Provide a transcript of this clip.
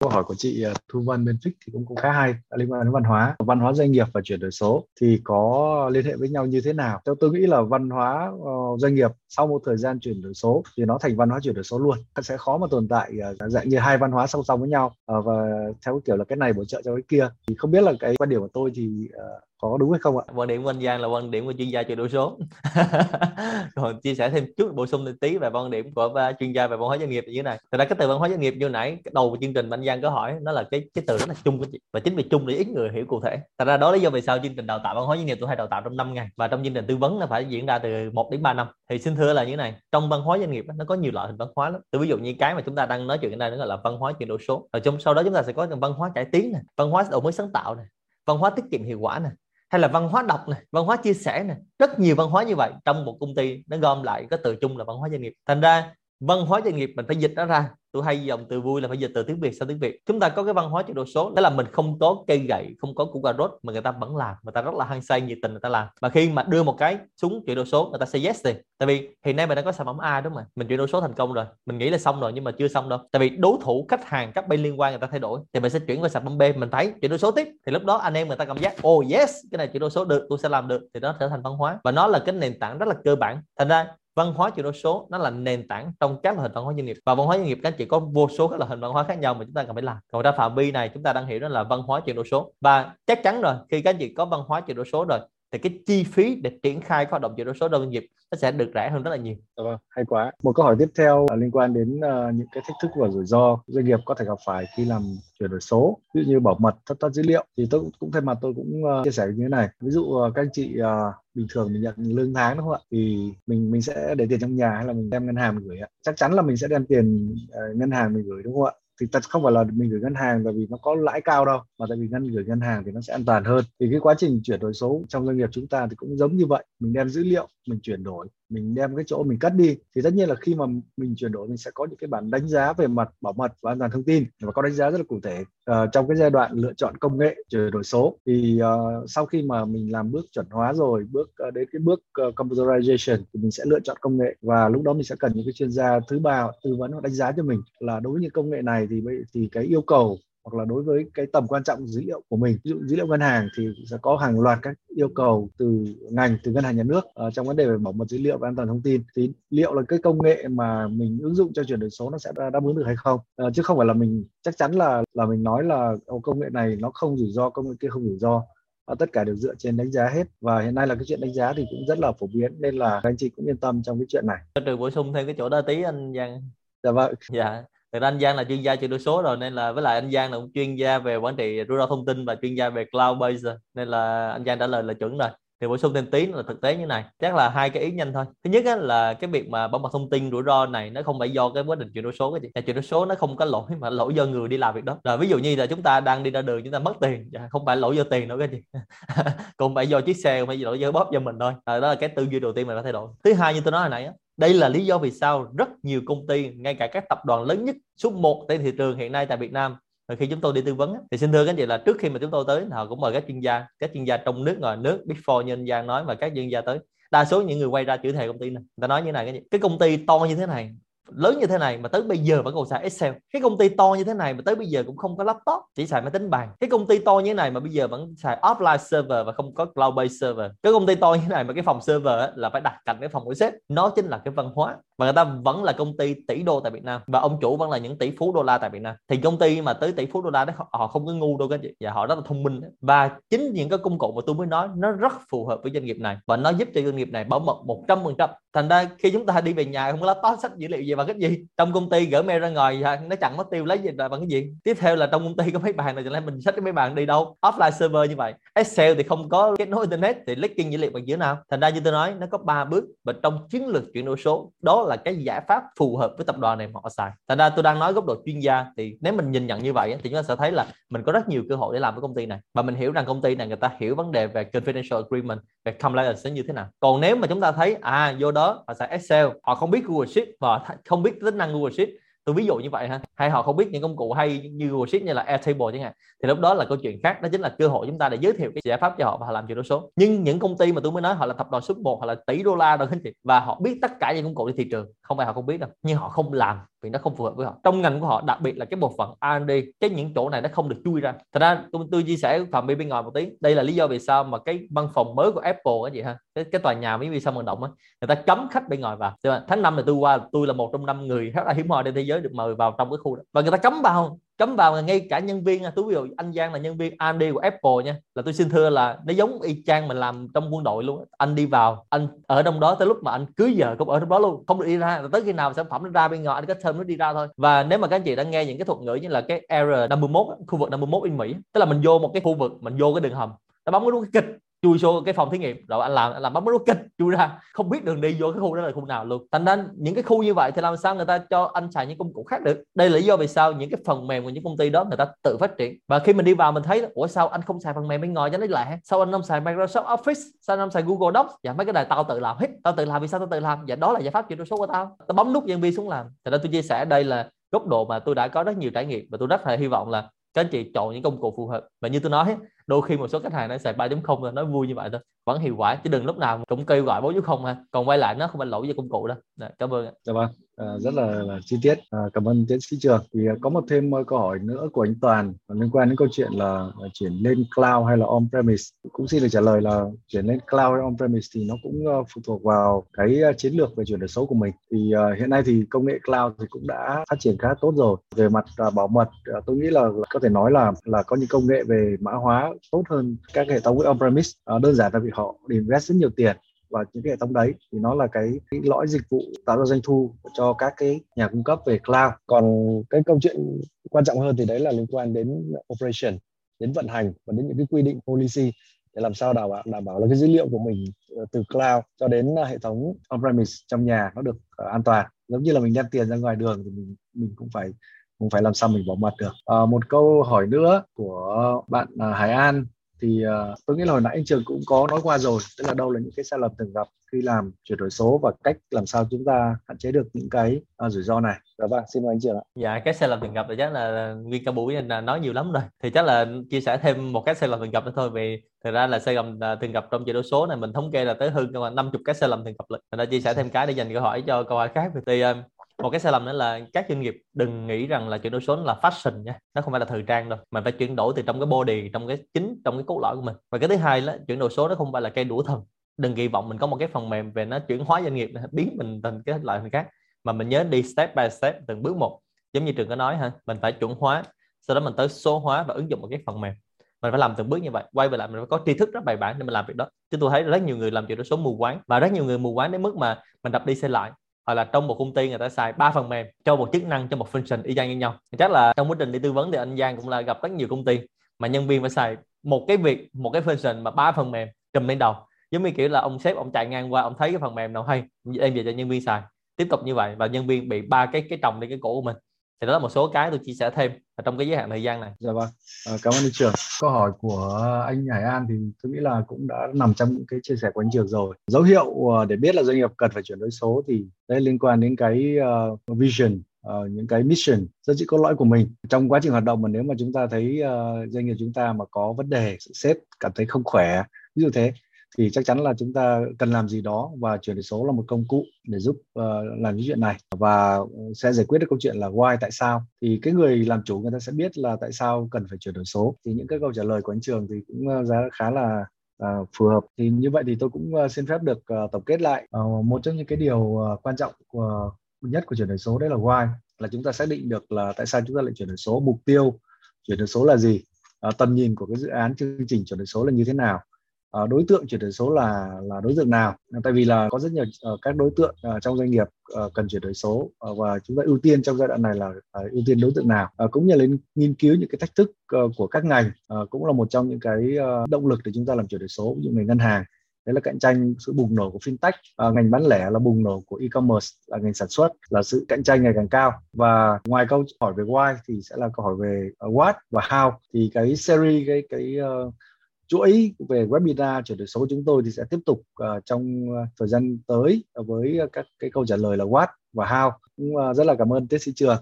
câu hỏi của chị à, Thu Vân bên Fix thì cũng, cũng khá hay liên quan đến văn hóa. Văn hóa doanh nghiệp và chuyển đổi số thì có liên hệ với nhau như thế nào? Theo tôi nghĩ là văn hóa uh, doanh nghiệp sau một thời gian chuyển đổi số thì nó thành văn hóa chuyển đổi số luôn. Sẽ khó mà tồn tại à, dạng như hai văn hóa song song với nhau. Ờ, và theo kiểu là cái này bổ trợ cho cái kia. Thì không biết là cái quan điểm của tôi thì ờ, có đúng hay không ạ? Quan điểm của anh Giang là quan điểm của chuyên gia chuyển đổi số. Còn chia sẻ thêm chút, bổ sung tí về quan điểm của à, chuyên gia về văn hóa doanh nghiệp như thế này. Thật ra cái từ văn hóa doanh nghiệp như nãy, cái đầu của chương trình anh Giang có hỏi, nó là cái cái từ rất là chung của chị, và chính vì chung để ít người hiểu cụ thể. Thật ra đó là lý do vì sao chương trình đào tạo văn hóa doanh nghiệp tôi hay đào tạo trong 5 ngày, và trong chương trình tư vấn nó phải diễn ra từ 1 đến 3 năm. Thì xin thưa là như thế này trong văn hóa doanh nghiệp nó có nhiều loại hình văn hóa lắm từ ví dụ như cái mà chúng ta đang nói chuyện ở đây nó gọi là văn hóa chuyển đổi số rồi trong sau đó chúng ta sẽ có văn hóa cải tiến này văn hóa đổi mới sáng tạo này văn hóa tiết kiệm hiệu quả này hay là văn hóa đọc này văn hóa chia sẻ này rất nhiều văn hóa như vậy trong một công ty nó gom lại có từ chung là văn hóa doanh nghiệp thành ra văn hóa doanh nghiệp mình phải dịch nó ra. Tôi hay dòng từ vui là phải dịch từ tiếng việt sang tiếng việt. Chúng ta có cái văn hóa chuyển đổi số, đó là mình không có cây gậy, không có củ cà rốt mà người ta vẫn làm. Người ta rất là hăng say, nhiệt tình người ta làm. Và khi mà đưa một cái xuống chuyển đổi số, người ta say yes thì tại vì hiện nay mình đã có sản phẩm A đúng không mình chuyển đổi số thành công rồi. Mình nghĩ là xong rồi nhưng mà chưa xong đâu. Tại vì đối thủ, khách hàng, các bên liên quan người ta thay đổi. Thì mình sẽ chuyển qua sản phẩm B. Mình thấy chuyển đổi số tiếp. Thì lúc đó anh em người ta cảm giác oh yes, cái này chuyển đổi số được, tôi sẽ làm được. Thì nó trở thành văn hóa. Và nó là cái nền tảng rất là cơ bản. Thành ra văn hóa chuyển đổi số nó là nền tảng trong các loại hình văn hóa doanh nghiệp. Và văn hóa doanh nghiệp các chỉ có vô số các loại hình văn hóa khác nhau mà chúng ta cần phải làm. Còn ra phạm vi này, chúng ta đang hiểu đó là văn hóa chuyển đổi số. Và chắc chắn rồi, khi các anh chị có văn hóa chuyển đổi số rồi thì cái chi phí để triển khai hoạt động chuyển đổi số doanh nghiệp nó sẽ được rẻ hơn rất là nhiều. Dạ vâng, hay quá. Một câu hỏi tiếp theo là liên quan đến uh, những cái thách thức và rủi ro doanh nghiệp có thể gặp phải khi làm chuyển đổi số, ví dụ như bảo mật, thất thoát dữ liệu. Thì tôi cũng thay mặt tôi cũng uh, chia sẻ như thế này. Ví dụ uh, các anh chị uh, bình thường mình nhận lương tháng đúng không ạ? Thì mình mình sẽ để tiền trong nhà hay là mình đem ngân hàng mình gửi ạ? Chắc chắn là mình sẽ đem tiền uh, ngân hàng mình gửi đúng không ạ? Thì thật không phải là mình gửi ngân hàng tại vì nó có lãi cao đâu mà tại vì ngân gửi ngân hàng thì nó sẽ an toàn hơn. Thì cái quá trình chuyển đổi số trong doanh nghiệp chúng ta thì cũng giống như vậy. Mình đem dữ liệu mình chuyển đổi mình đem cái chỗ mình cắt đi. Thì tất nhiên là khi mà mình chuyển đổi mình sẽ có những cái bản đánh giá về mặt bảo mật và an toàn thông tin. Và có đánh giá rất là cụ thể. À, trong cái giai đoạn lựa chọn công nghệ chuyển đổi số thì uh, sau khi mà mình làm bước chuẩn hóa rồi bước uh, đến cái bước uh, computerization thì mình sẽ lựa chọn công nghệ. Và lúc đó mình sẽ cần những cái chuyên gia thứ ba tư vấn và đánh giá cho mình là đối với những công nghệ này thì thì cái yêu cầu hoặc là đối với cái tầm quan trọng dữ liệu của mình ví dụ dữ liệu ngân hàng thì sẽ có hàng loạt các yêu cầu từ ngành từ ngân hàng nhà nước uh, trong vấn đề về bảo mật dữ liệu và an toàn thông tin thì liệu là cái công nghệ mà mình ứng dụng cho chuyển đổi số nó sẽ đáp ứng được hay không uh, chứ không phải là mình chắc chắn là là mình nói là công nghệ này nó không rủi ro công nghệ kia không rủi ro và tất cả đều dựa trên đánh giá hết và hiện nay là cái chuyện đánh giá thì cũng rất là phổ biến nên là các anh chị cũng yên tâm trong cái chuyện này. Trừ bổ sung thêm cái chỗ đó tí anh Giang. Dạ vâng. Dạ Thực ra anh Giang là chuyên gia chuyển đổi số rồi nên là với lại anh Giang là cũng chuyên gia về quản trị rủi ro thông tin và chuyên gia về cloud base nên là anh Giang trả lời là chuẩn rồi. Thì bổ sung thêm tí là thực tế như này chắc là hai cái ý nhanh thôi. Thứ nhất á, là cái việc mà bảo mật thông tin rủi ro này nó không phải do cái quá trình chuyển đổi số cái gì chuyển đổi số nó không có lỗi mà lỗi do người đi làm việc đó. Rồi ví dụ như là chúng ta đang đi ra đường chúng ta mất tiền dạ, không phải lỗi do tiền đâu cái gì cũng phải do chiếc xe không phải lỗi do bóp do mình thôi. À, đó là cái tư duy đầu tiên mình phải thay đổi. Thứ hai như tôi nói hồi nãy á, đây là lý do vì sao rất nhiều công ty ngay cả các tập đoàn lớn nhất số 1 trên thị trường hiện nay tại Việt Nam và khi chúng tôi đi tư vấn thì xin thưa các anh chị là trước khi mà chúng tôi tới họ cũng mời các chuyên gia các chuyên gia trong nước ngoài nước Big Four như anh Giang nói và các chuyên gia tới. Đa số những người quay ra chữ thề công ty này. Người ta nói như này cái, cái công ty to như thế này lớn như thế này mà tới bây giờ vẫn còn xài Excel. Cái công ty to như thế này mà tới bây giờ cũng không có laptop, chỉ xài máy tính bàn. Cái công ty to như thế này mà bây giờ vẫn xài offline server và không có cloud based server. Cái công ty to như thế này mà cái phòng server là phải đặt cạnh cái phòng của sếp. Nó chính là cái văn hóa và người ta vẫn là công ty tỷ đô tại Việt Nam. Và ông chủ vẫn là những tỷ phú đô la tại Việt Nam. Thì công ty mà tới tỷ phú đô la đó, họ không có ngu đâu các chị. Và họ rất là thông minh. Và chính những cái công cụ mà tôi mới nói, nó rất phù hợp với doanh nghiệp này. Và nó giúp cho doanh nghiệp này bảo mật một trăm phần trăm. Thành ra khi chúng ta đi về nhà không có laptop sách, dữ liệu gì bằng cái gì. Trong công ty gửi mail ra ngoài nó chẳng mất tiêu lấy gì là bằng cái gì. Tiếp theo là trong công ty có mấy bàn này thì mình sách cái mấy bàn đi đâu? Offline server như vậy. Excel thì không có, kết nối internet thì leaking dữ liệu bằng dưới nào? Thành ra như tôi nói, nó có ba bước. Và trong chiến lược chuyển đổi số, đó là cái giải pháp phù hợp với tập đoàn này mà họ xài. Thành ra tôi đang nói góc độ chuyên gia thì nếu mình nhìn nhận như vậy thì chúng ta sẽ thấy là mình có rất nhiều cơ hội để làm với công ty này. Và mình hiểu rằng công ty này người ta hiểu vấn đề về confidential agreement, về compliance như thế nào. Còn nếu mà chúng ta thấy à vô đó họ xài Excel, họ không biết Google Sheet và không biết tính năng Google Sheet tôi ví dụ như vậy ha hay họ không biết những công cụ hay như Google Sheet như là Airtable chẳng hạn thì lúc đó là câu chuyện khác đó chính là cơ hội chúng ta để giới thiệu cái giải pháp cho họ và họ làm chuyển đổi số. Nhưng những công ty mà tôi mới nói họ là tập đoàn số 1 hoặc là tỷ đô la đâu anh chị và họ biết tất cả những công cụ trên thị trường. Không phải họ không biết đâu nhưng họ không làm vì nó không phù hợp với họ. Trong ngành của họ đặc biệt là cái bộ phận R&D cái những chỗ này nó không được chui ra. Thật ra tôi, tôi chia sẻ phạm vi bên ngoài một tí. Đây là lý do vì sao mà cái văn phòng mới của Apple cái gì ha cái, cái tòa nhà mấy vì sao vận động á người ta cấm khách bên ngoài vào. Tháng năm này tôi qua tôi là một trong năm người rất là hiếm hoi trên thế giới được mời vào trong cái khu đó. Và người ta cấm vào cấm vào là ngay cả nhân viên tôi ví dụ anh Giang là nhân viên AMD của Apple nha. Là tôi xin thưa là nó giống y chang mình làm trong quân đội luôn anh đi vào, anh ở trong đó tới lúc mà anh cưới vợ cũng ở trong đó luôn, không được đi ra. Tới khi nào sản phẩm nó ra bên ngoài, anh có thơm nó đi ra thôi. Và nếu mà các anh chị đã nghe những cái thuật ngữ như là cái R51 khu vực 51 in Mỹ tức là mình vô một cái khu vực, mình vô cái đường hầm, nó bấm cái nút kịch chui vô cái phòng thí nghiệm. Rồi anh làm anh làm bấm nút kịch chui ra. Không biết đường đi vô cái khu đó là khu nào luôn. Thành ra những cái khu như vậy thì làm sao người ta cho anh xài những công cụ khác được? Đây là lý do vì sao những cái phần mềm của những công ty đó người ta tự phát triển. Và khi mình đi vào mình thấy, ủa, sao anh không xài phần mềm bên ngoài cho nó lạ? Sao anh không xài Microsoft Office? Sao anh không xài Google Docs? Dạ mấy cái này tao tự làm hết. Tao tự làm vì sao tao tự làm? Dạ đó là giải pháp chuyển đổi số của tao. Tao bấm nút nhân viên xuống làm. Thành ra tôi chia sẻ đây là góc độ mà tôi đã có rất nhiều trải nghiệm và tôi rất là hy vọng là các anh chị chọn những công cụ phù hợp. Và như tôi nói đôi khi một số khách hàng nó xài 3.0 là nói vui như vậy thôi vẫn hiệu quả chứ đừng lúc nào cũng kêu gọi 4.0 ha. Còn quay lại nó không phải lỗi về công cụ đâu. Đấy, cảm ơn dạ vâng à, rất là, là chi tiết. À, cảm ơn tiến sĩ trường. Thì à, có một thêm à, câu hỏi nữa của anh Toàn à, liên quan đến câu chuyện là, là chuyển lên cloud hay là on premise cũng xin được trả lời là chuyển lên cloud hay on premise thì nó cũng uh, phụ thuộc vào cái chiến lược về chuyển đổi số của mình. Thì uh, hiện nay thì công nghệ cloud thì cũng đã phát triển khá tốt rồi. Về mặt uh, bảo mật uh, tôi nghĩ là, là có thể nói là là có những công nghệ về mã hóa tốt hơn các hệ thống on premise uh, ờ, đơn giản là vì họ invest rất nhiều tiền và những cái hệ thống đấy. Thì nó là cái, cái lõi dịch vụ tạo ra doanh thu cho các cái nhà cung cấp về cloud. Còn cái câu chuyện quan trọng hơn thì đấy là liên quan đến operation đến vận hành và đến những cái quy định policy để làm sao đảm bảo đảm bảo là cái dữ liệu của mình ờ, từ cloud cho đến ờ, hệ thống on-premise trong nhà nó được an toàn. Giống như là mình đem tiền ra ngoài đường thì mình mình cũng phải cũng phải làm sao mình bảo mật được. À, một câu hỏi nữa của bạn à, Hải An. Thì uh, tôi nghĩ là hồi nãy anh trường cũng có nói qua rồi tức là đâu là những cái sai lầm thường gặp khi làm chuyển đổi số và cách làm sao chúng ta hạn chế được những cái uh, rủi ro này. Dạ vâng xin mời anh trường ạ. Dạ cái sai lầm thường gặp thì chắc là nguyên cả buổi anh nói nhiều lắm rồi. Thì chắc là chia sẻ thêm một cái sai lầm thường gặp nữa thôi vì thực ra là sai lầm à, thường gặp trong chuyển đổi số này mình thống kê là tới hơn năm chục cái sai lầm thường gặp lịch mình đã chia sẻ thêm cái để dành câu hỏi cho câu hỏi khác. Thì uh, một cái sai lầm nữa là các doanh nghiệp đừng nghĩ rằng là chuyển đổi số là fashion nha. Nó không phải là thời trang đâu, mà phải chuyển đổi từ trong cái body, trong cái chính, trong cái cốt lõi của mình. Và cái thứ hai là chuyển đổi số nó không phải là cây đũa thần. Đừng kỳ vọng mình có một cái phần mềm về nó chuyển hóa doanh nghiệp biến mình thành cái loại hình khác, mà mình nhớ đi step by step, từng bước một. Giống như trường có nói ha mình phải chuẩn hóa, sau đó mình tới số hóa và ứng dụng một cái phần mềm. Mình phải làm từng bước như vậy, quay về lại mình phải có tri thức rất bài bản để mình làm việc đó. Chứ tôi thấy rất nhiều người làm chuyển đổi số mù quáng, và rất nhiều người mù quáng đến mức mà mình đập đi xe lại hoặc là trong một công ty người ta xài ba phần mềm cho một chức năng, cho một function y chang như nhau. Chắc là trong quá trình đi tư vấn thì anh Giang cũng là gặp rất nhiều công ty mà nhân viên phải xài một cái việc, một cái function mà ba phần mềm trùm lên đầu. Giống như kiểu là ông sếp, ông chạy ngang qua, ông thấy cái phần mềm nào hay, em về cho nhân viên xài. Tiếp tục như vậy và nhân viên bị ba cái cái trồng lên cái cổ của mình thì đó là một số cái tôi chia sẻ thêm trong cái giới hạn thời gian này. Dạ vâng, à, cảm ơn anh Trường. Câu hỏi của anh Hải An thì tôi nghĩ là cũng đã nằm trong những cái chia sẻ của anh Trường rồi. Dấu hiệu ờ, để biết là doanh nghiệp cần phải chuyển đổi số thì đây liên quan đến cái uh, vision Uh, những cái mission giá trị cốt lõi của mình trong quá trình hoạt động mà nếu mà chúng ta thấy uh, doanh nghiệp chúng ta mà có vấn đề sếp cảm thấy không khỏe ví dụ thế thì chắc chắn là chúng ta cần làm gì đó và chuyển đổi số là một công cụ để giúp uh, làm những chuyện này. Và sẽ giải quyết được câu chuyện là why tại sao. Thì cái người làm chủ người ta sẽ biết là tại sao cần phải chuyển đổi số. Thì những cái câu trả lời của anh trường thì cũng ờ, giá khá là uh, phù hợp. Thì như vậy thì tôi cũng uh, xin phép được uh, tổng kết lại. Uh, một trong những cái điều uh, quan trọng của nhất của chuyển đổi số đấy là why. Là chúng ta xác định được là tại sao chúng ta lại chuyển đổi số mục tiêu chuyển đổi số là gì. Uh, tầm nhìn của cái dự án chương trình chuyển đổi số là như thế nào uh, đối tượng chuyển đổi số là là đối tượng nào? Tại vì là có rất nhiều uh, các đối tượng uh, trong doanh nghiệp uh, cần chuyển đổi số uh, và chúng ta ưu tiên trong giai đoạn này là uh, ưu tiên đối tượng nào? Uh, cũng như là nghiên cứu những cái thách thức uh, của các ngành uh, cũng là một trong những cái uh, động lực để chúng ta làm chuyển đổi số ví dụ ngành ngân hàng. Đấy là cạnh tranh sự bùng nổ của fintech à, ngành bán lẻ là bùng nổ của e-commerce là ngành sản xuất là sự cạnh tranh ngày càng cao. Và ngoài câu hỏi về why thì sẽ là câu hỏi về what và how. Thì cái series cái cái uh, chuỗi về webinar chuyển đổi số của chúng tôi thì sẽ tiếp tục uh, trong ờ, thời gian tới với ờ, các cái câu trả lời là what và how. Cũng uh, rất là cảm ơn tiến sĩ trường.